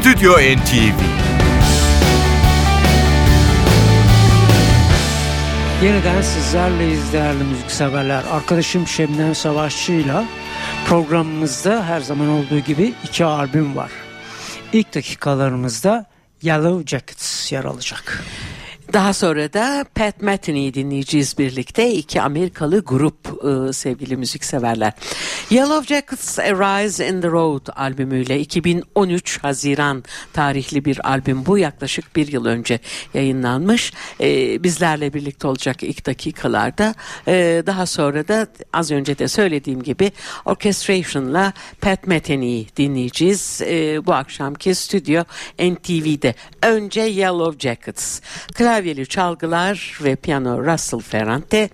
Stüdyo NTV Yeniden sizlerleyiz değerli müzikseverler. Arkadaşım Şebnem Savaşçı'yla programımızda her zaman olduğu gibi iki albüm var. İlk dakikalarımızda Yellow Jackets yer alacak. Daha sonra da Pat Metheny'i dinleyeceğiz birlikte. iki Amerikalı grup e, sevgili müzikseverler. Yellow Jackets Arise in the Road albümüyle 2013 Haziran tarihli bir albüm bu yaklaşık bir yıl önce yayınlanmış. E, bizlerle birlikte olacak ilk dakikalarda. E, daha sonra da az önce de söylediğim gibi Orchestration'la Pat Metheny'i dinleyeceğiz. E, bu akşamki stüdyo NTV'de. Önce Yellow Jackets. Klavye klavyeli çalgılar ve piyano Russell Ferrante,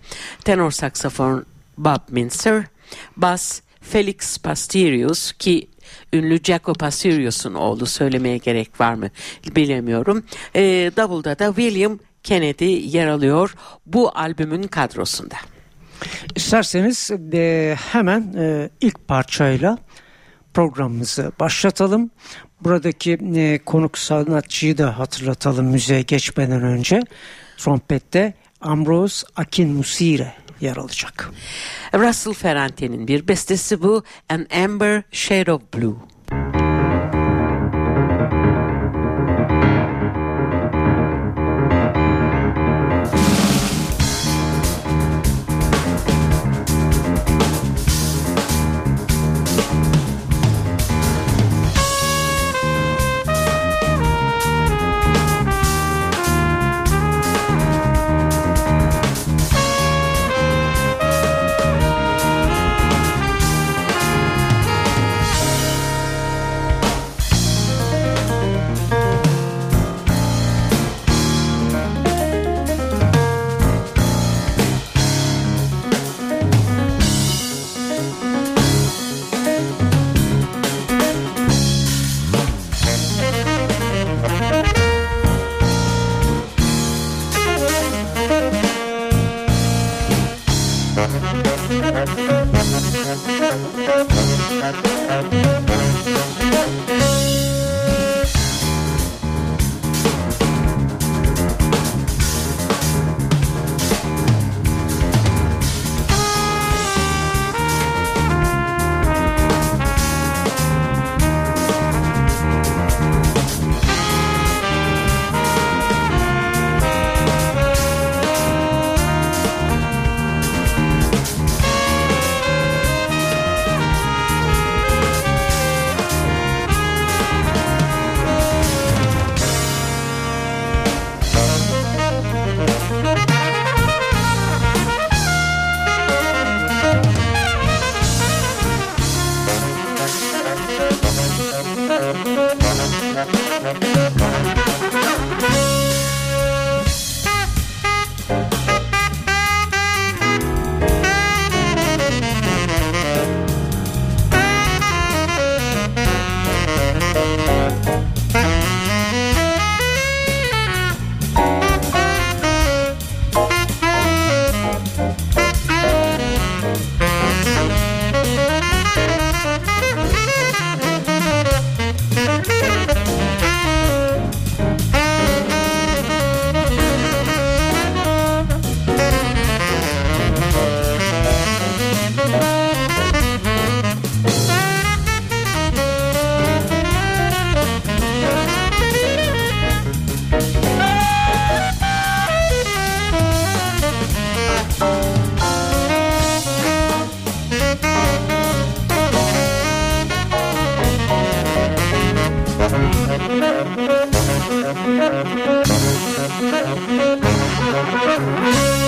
tenor saksafon Bob Minster, bas Felix Pasterius ki ünlü Jaco Pasterius'un oğlu söylemeye gerek var mı bilemiyorum. E, davulda da William Kennedy yer alıyor bu albümün kadrosunda. İsterseniz e, hemen e, ilk parçayla programımızı başlatalım. Buradaki e, konuk sanatçıyı da hatırlatalım müzeye geçmeden önce. Trompette Ambrose Akin Musire yer alacak. Russell Ferrante'nin bir bestesi bu An Amber Shade of Blue. Thank you.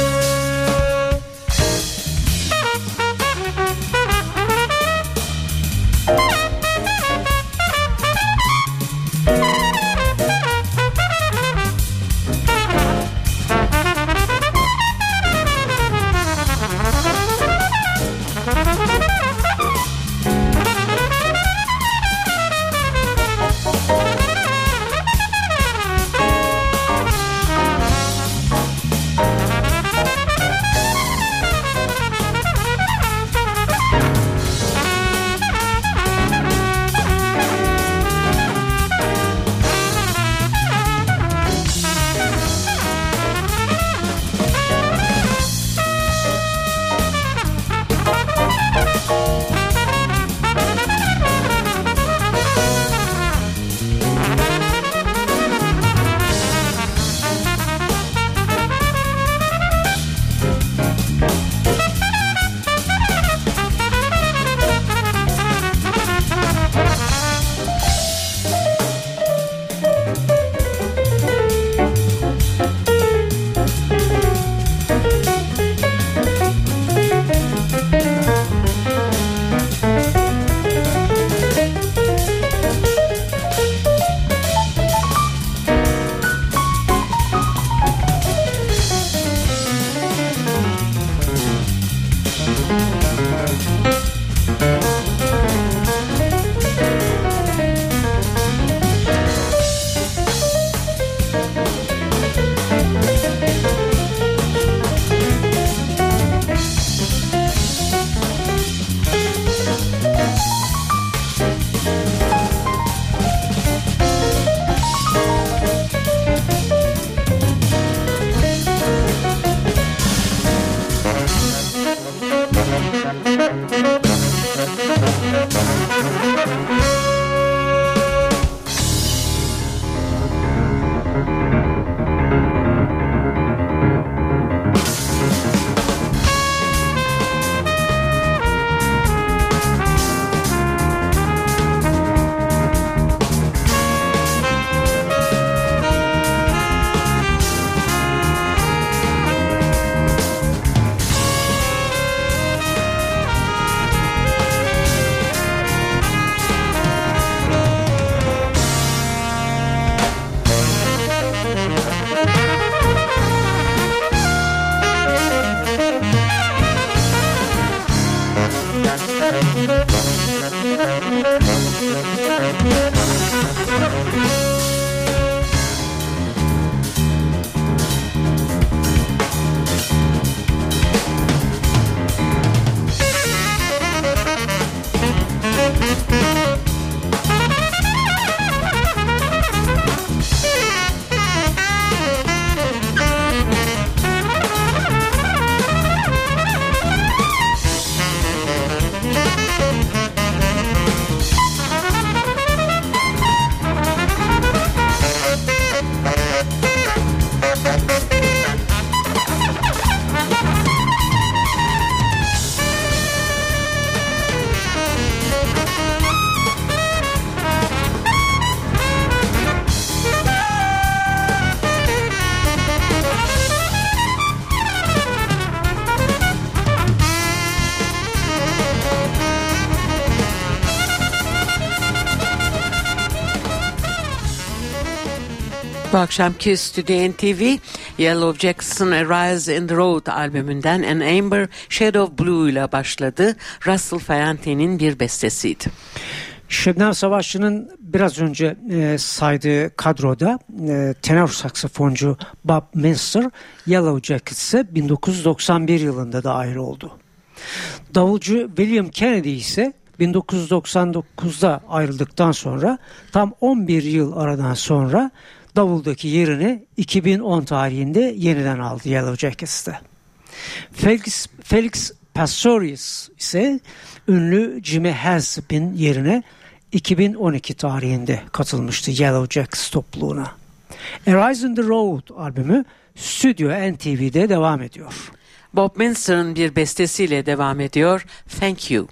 Bu akşamki Stüdyo NTV Yellow Jackson Arise in the Road albümünden An Amber Shade of Blue ile başladı. Russell Ferrante'nin bir bestesiydi. Şebnem Savaşçı'nın biraz önce e, saydığı kadroda e, tenor saksafoncu Bob Minster Yellow Jackets'e 1991 yılında da ayrı oldu. Davulcu William Kennedy ise 1999'da ayrıldıktan sonra tam 11 yıl aradan sonra davuldaki yerini 2010 tarihinde yeniden aldı Yellow Jackets'te. Felix, Felix Pastorius ise ünlü Jimmy Haslip'in yerine 2012 tarihinde katılmıştı Yellow Jackets topluluğuna. A Rise in the Road albümü Stüdyo NTV'de devam ediyor. Bob Minster'ın bir bestesiyle devam ediyor. Thank You.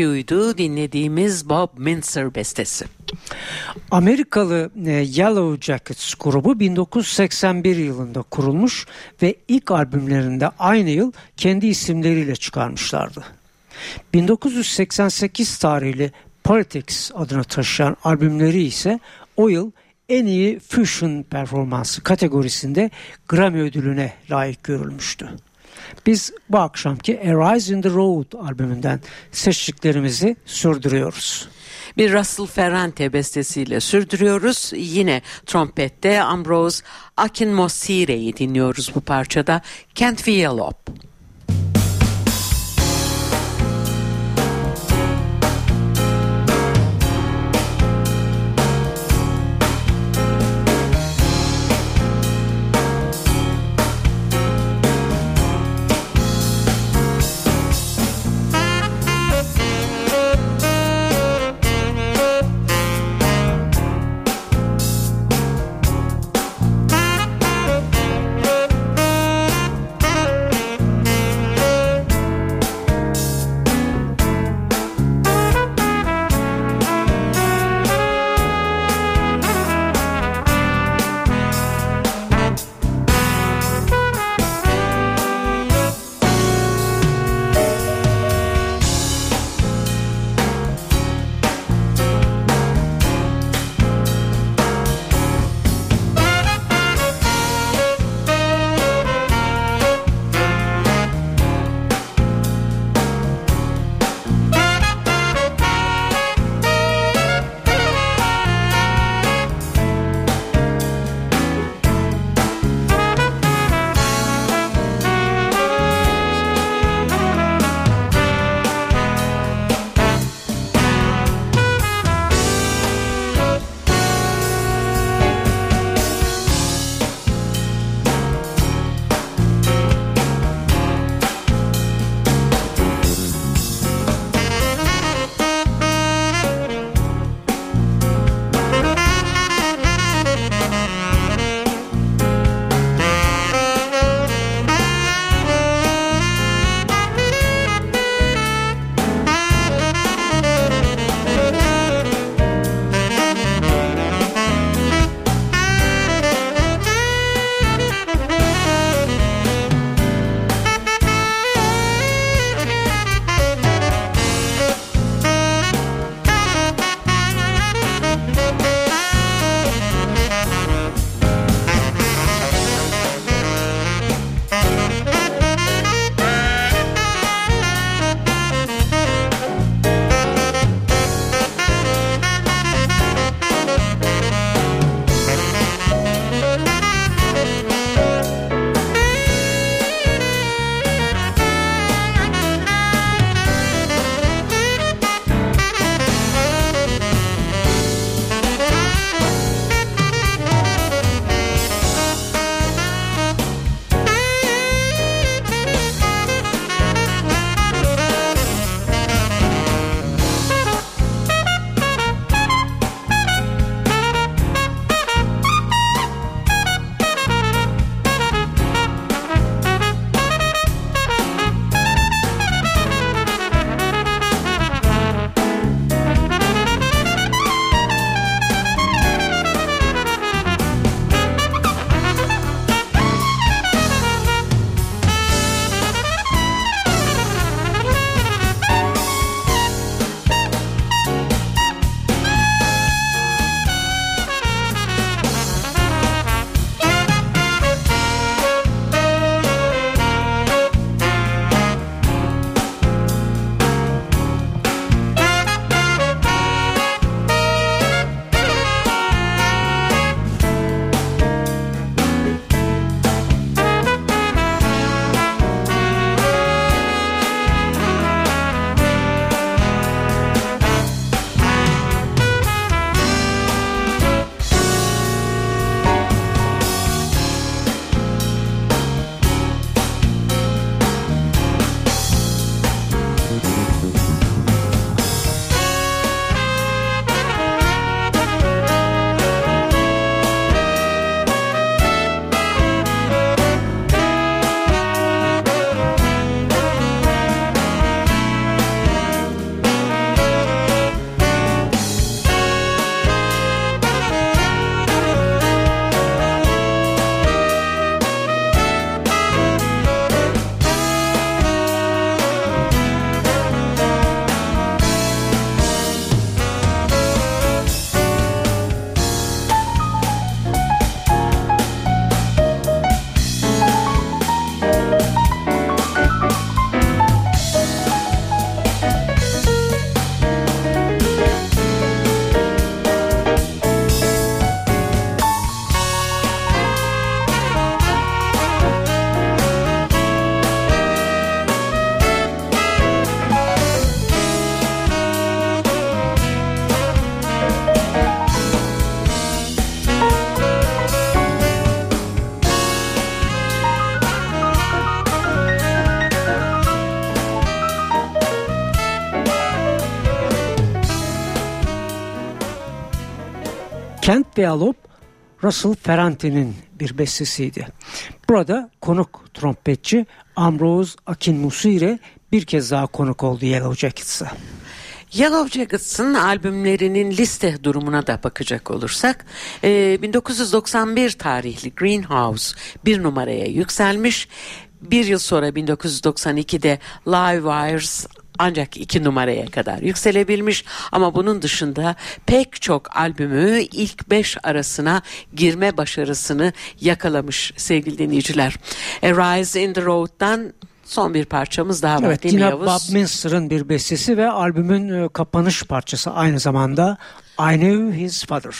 You'ydu dinlediğimiz Bob Minzer bestesi. Amerikalı e, Yellow Jackets grubu 1981 yılında kurulmuş ve ilk albümlerinde aynı yıl kendi isimleriyle çıkarmışlardı. 1988 tarihli Politics adını taşıyan albümleri ise o yıl en iyi fusion performansı kategorisinde Grammy ödülüne layık görülmüştü. Biz bu akşamki A Rise in the Road albümünden seçtiklerimizi sürdürüyoruz. Bir Russell Ferrante bestesiyle sürdürüyoruz. Yine trompette Ambrose Akinmosire'yi dinliyoruz bu parçada. Can't Feel Up. Kent Bealop Russell Ferrante'nin bir bestesiydi. Burada konuk trompetçi Ambrose Akinmusire bir kez daha konuk oldu Yellow Jackets'a. Yellow Jackets'ın albümlerinin liste durumuna da bakacak olursak 1991 tarihli Greenhouse bir numaraya yükselmiş. Bir yıl sonra 1992'de Live Wires ancak iki numaraya kadar yükselebilmiş ama bunun dışında pek çok albümü ilk beş arasına girme başarısını yakalamış sevgili dinleyiciler. A Rise in the Road'dan son bir parçamız daha var evet, değil mi Yavuz? Bob Minster'ın bir bestesi ve albümün e, kapanış parçası aynı zamanda I Knew His Father.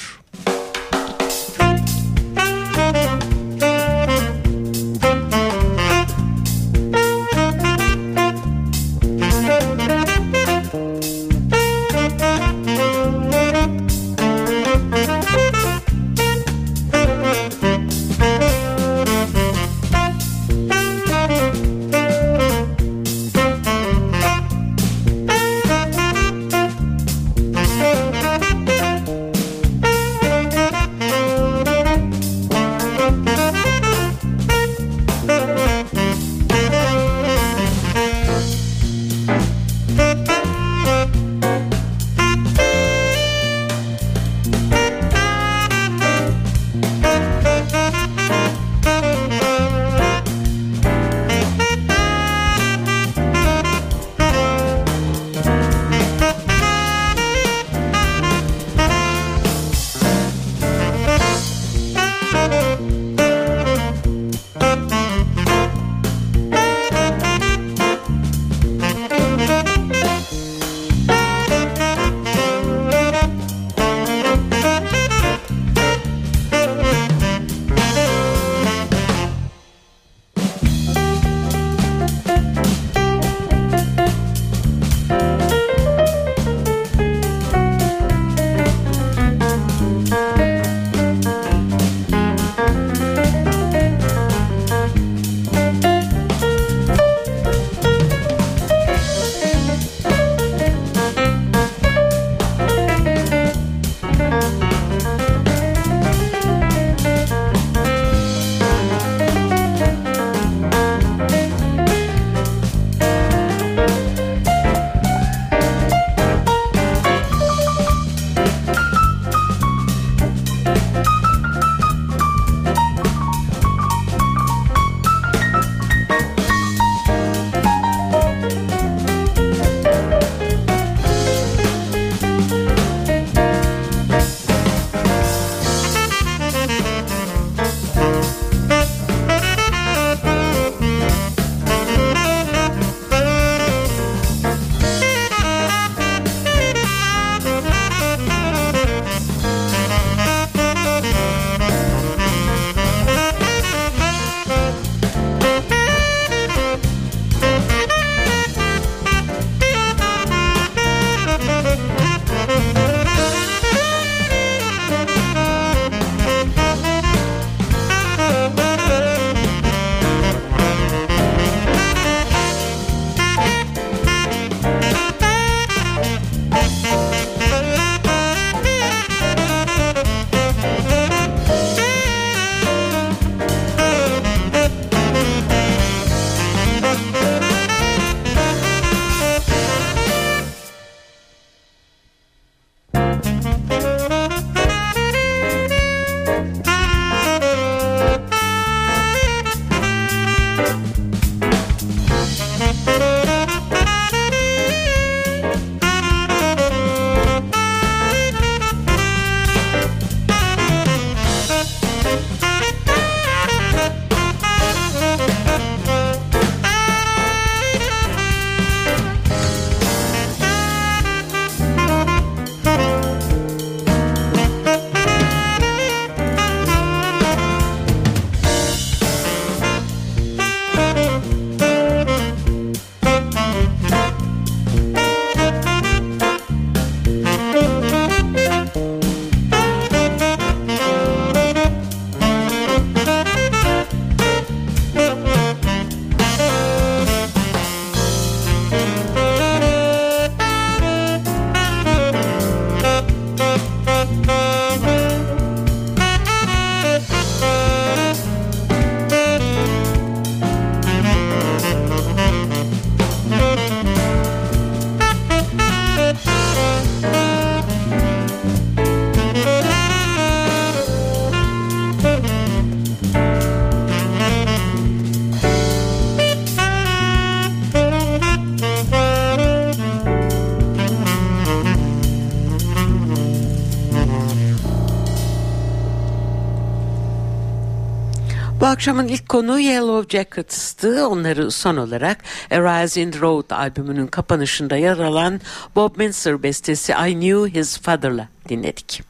Akşamın ilk konu Yellow Jackets'tı. Onları son olarak A Rise in the Road albümünün kapanışında yer alan Bob Minster bestesi I Knew His Father'la dinledik.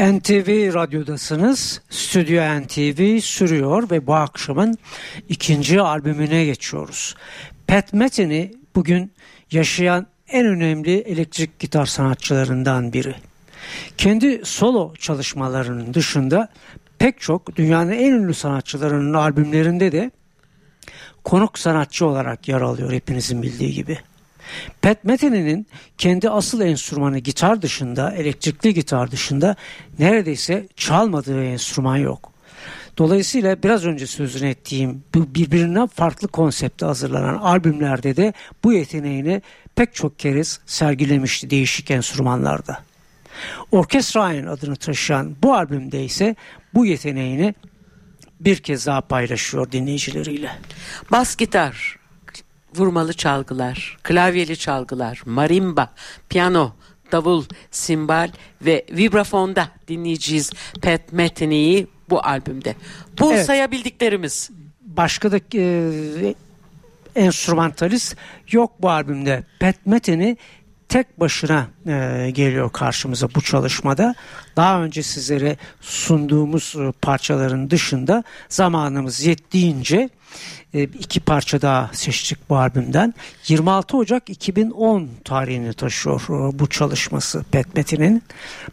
NTV Radyo'dasınız. Stüdyo NTV sürüyor ve bu akşamın ikinci albümüne geçiyoruz. Pat Metheny'i bugün yaşayan en önemli elektrik gitar sanatçılarından biri. Kendi solo çalışmalarının dışında pek çok dünyanın en ünlü sanatçılarının albümlerinde de konuk sanatçı olarak yer alıyor hepinizin bildiği gibi. Pat Metheny'nin kendi asıl enstrümanı gitar dışında, elektrikli gitar dışında neredeyse çalmadığı enstrüman yok. Dolayısıyla biraz önce sözünü ettiğim birbirinden farklı konsepte hazırlanan albümlerde de bu yeteneğini pek çok kez sergilemişti değişik enstrümanlarda. Orkestra adını taşıyan bu albümde ise bu yeteneğini bir kez daha paylaşıyor dinleyicileriyle. Bas gitar, vurmalı çalgılar, klavyeli çalgılar, marimba, piyano, davul, simbal ve vibrafonda dinleyeceğiz Pat Metheny'yi bu albümde. Bu evet. sayabildiklerimiz. Başka da e, enstrümantalist yok bu albümde. Pat Metheny tek başına e, geliyor karşımıza bu çalışmada. Daha önce sizlere sunduğumuz e, parçaların dışında zamanımız yettiğince e, iki parça daha seçtik bu albümden. 26 Ocak 2010 tarihini taşıyor e, bu çalışması Pat Metin'in.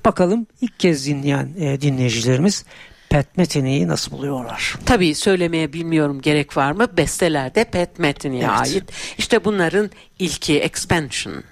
Bakalım ilk kez dinleyen dinleyicilerimiz Pat Metin'i nasıl buluyorlar? Tabii söylemeye bilmiyorum gerek var mı? Bestelerde Pat Metin'e evet. ait. İşte bunların ilki Expansion.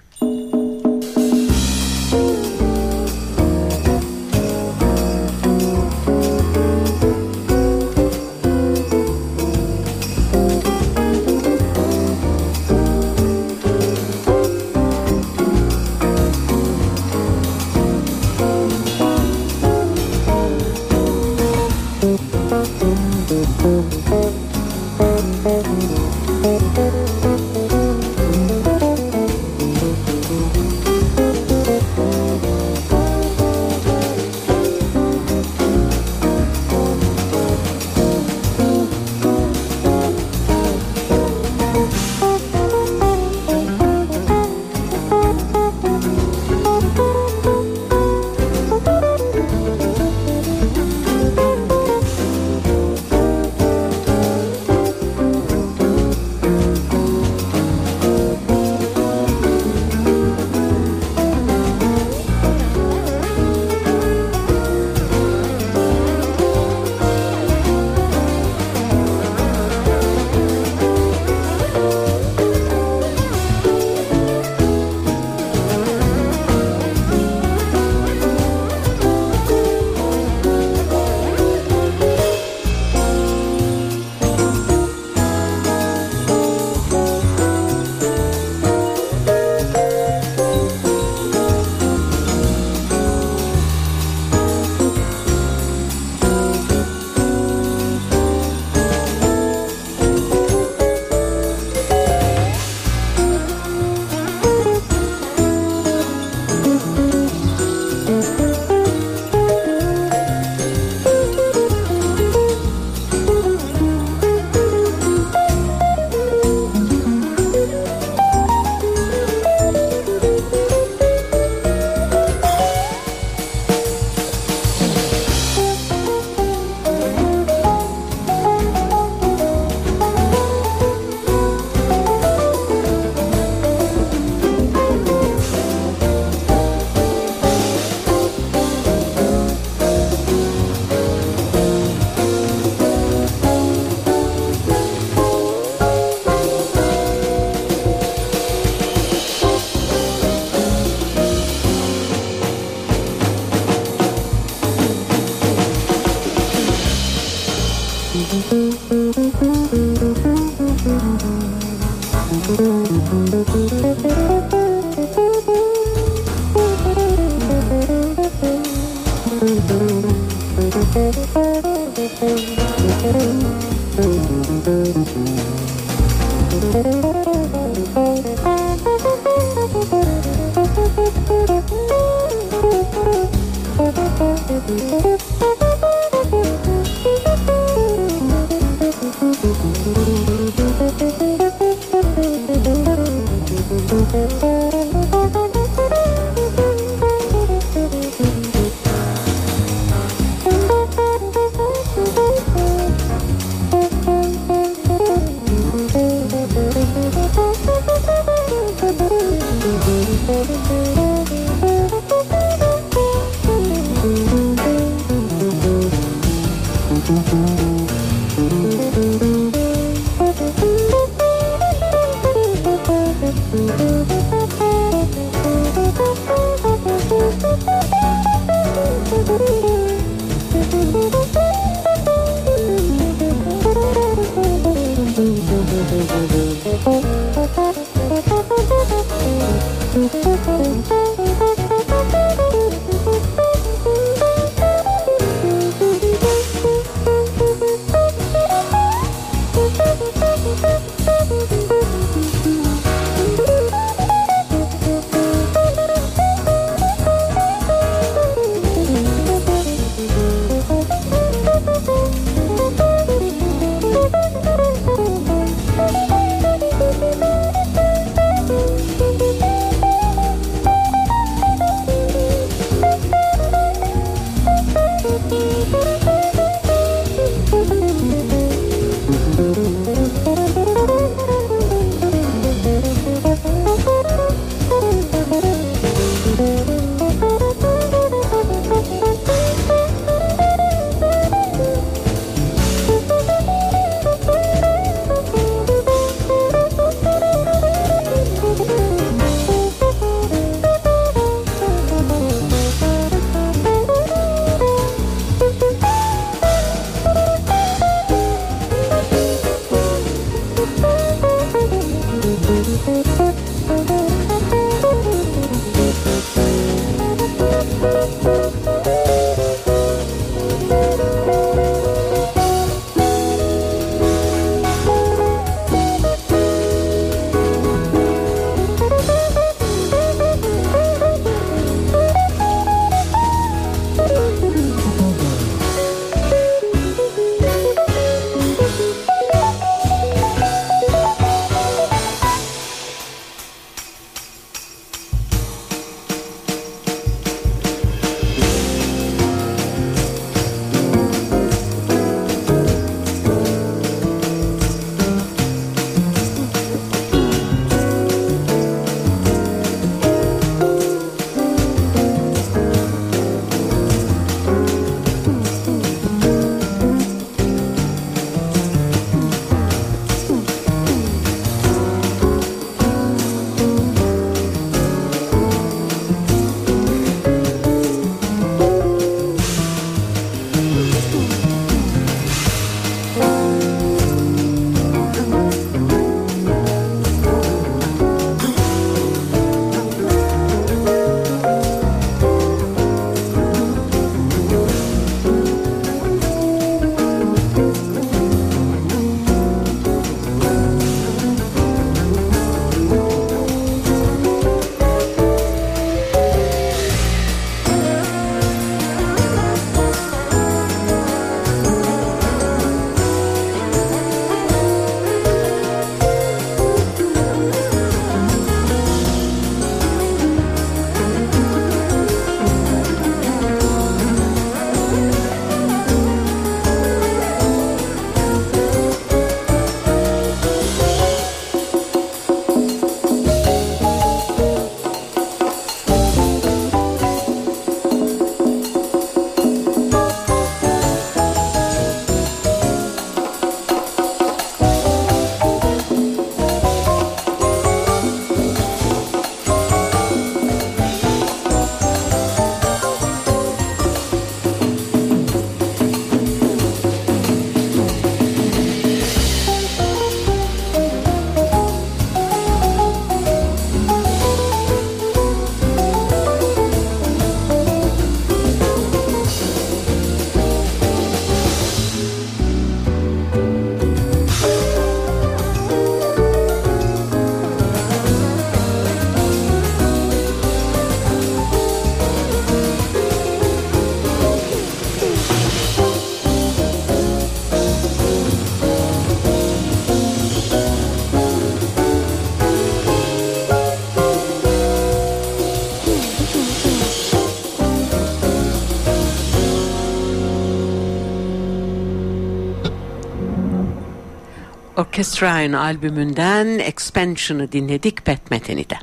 Orchestrine albümünden Expansion'ı dinledik Pat Metheny'den.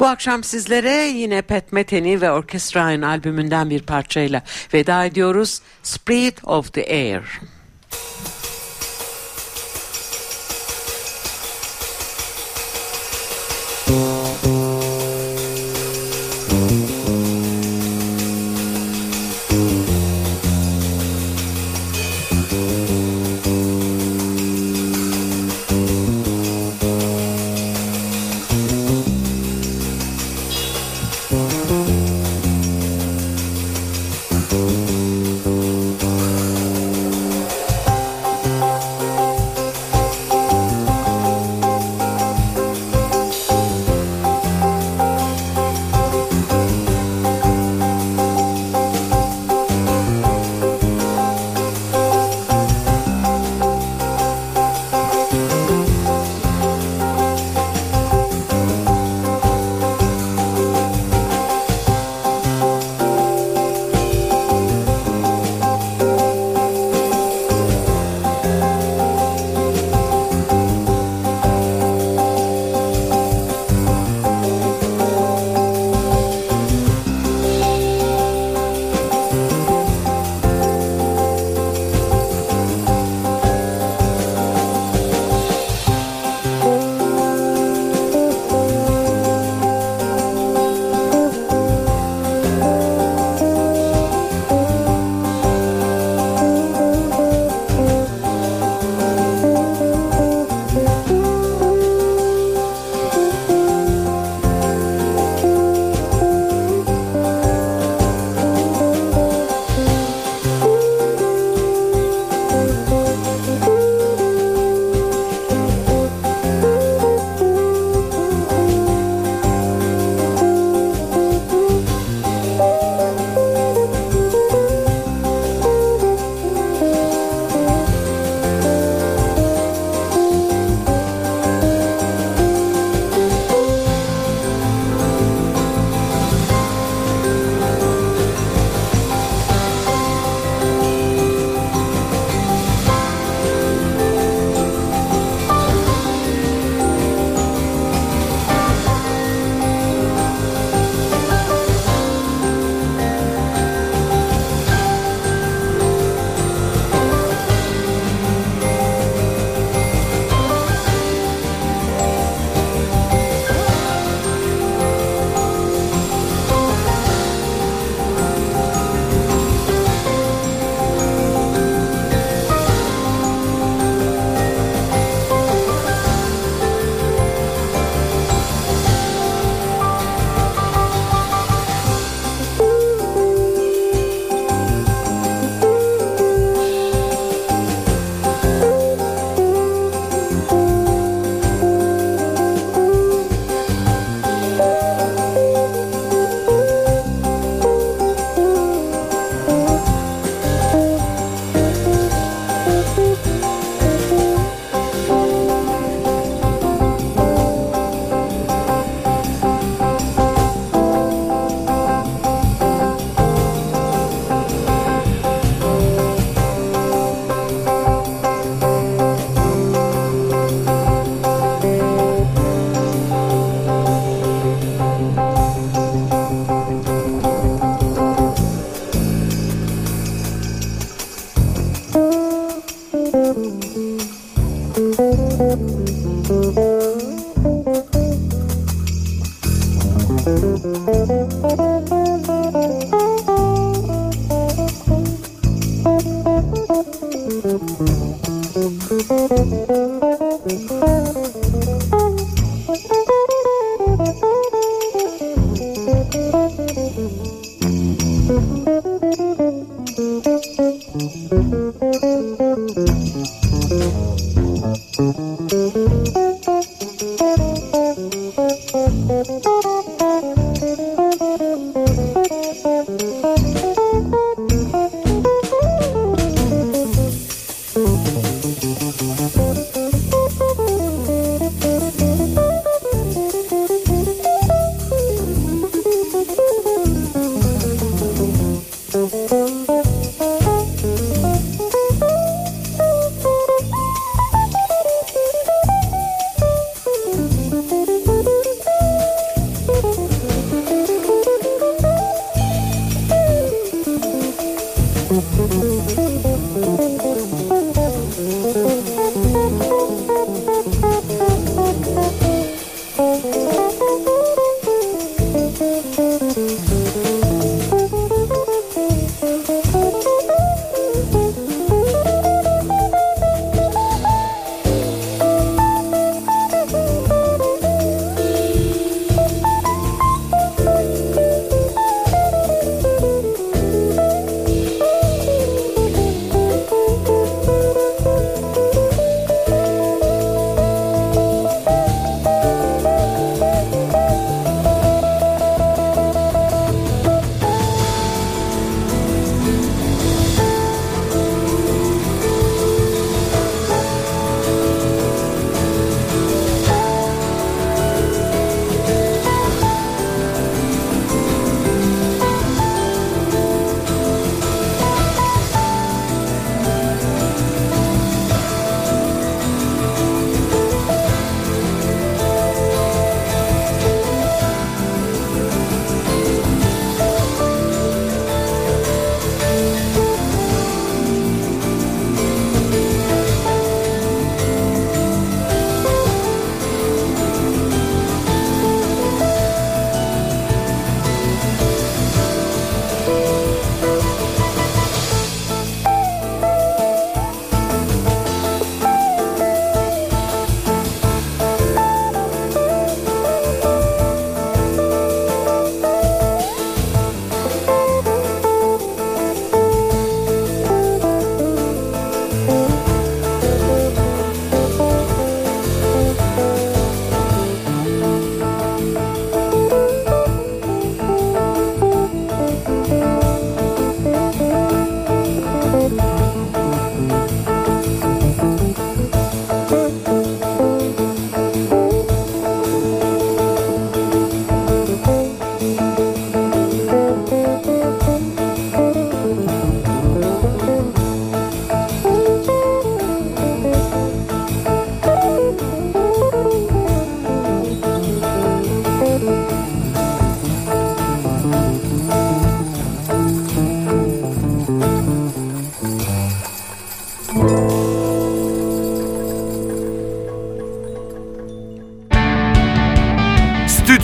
Bu akşam sizlere yine Pat Metheny ve Orchestrine albümünden bir parçayla veda ediyoruz. Spirit of the Air.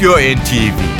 Stüdyo NTV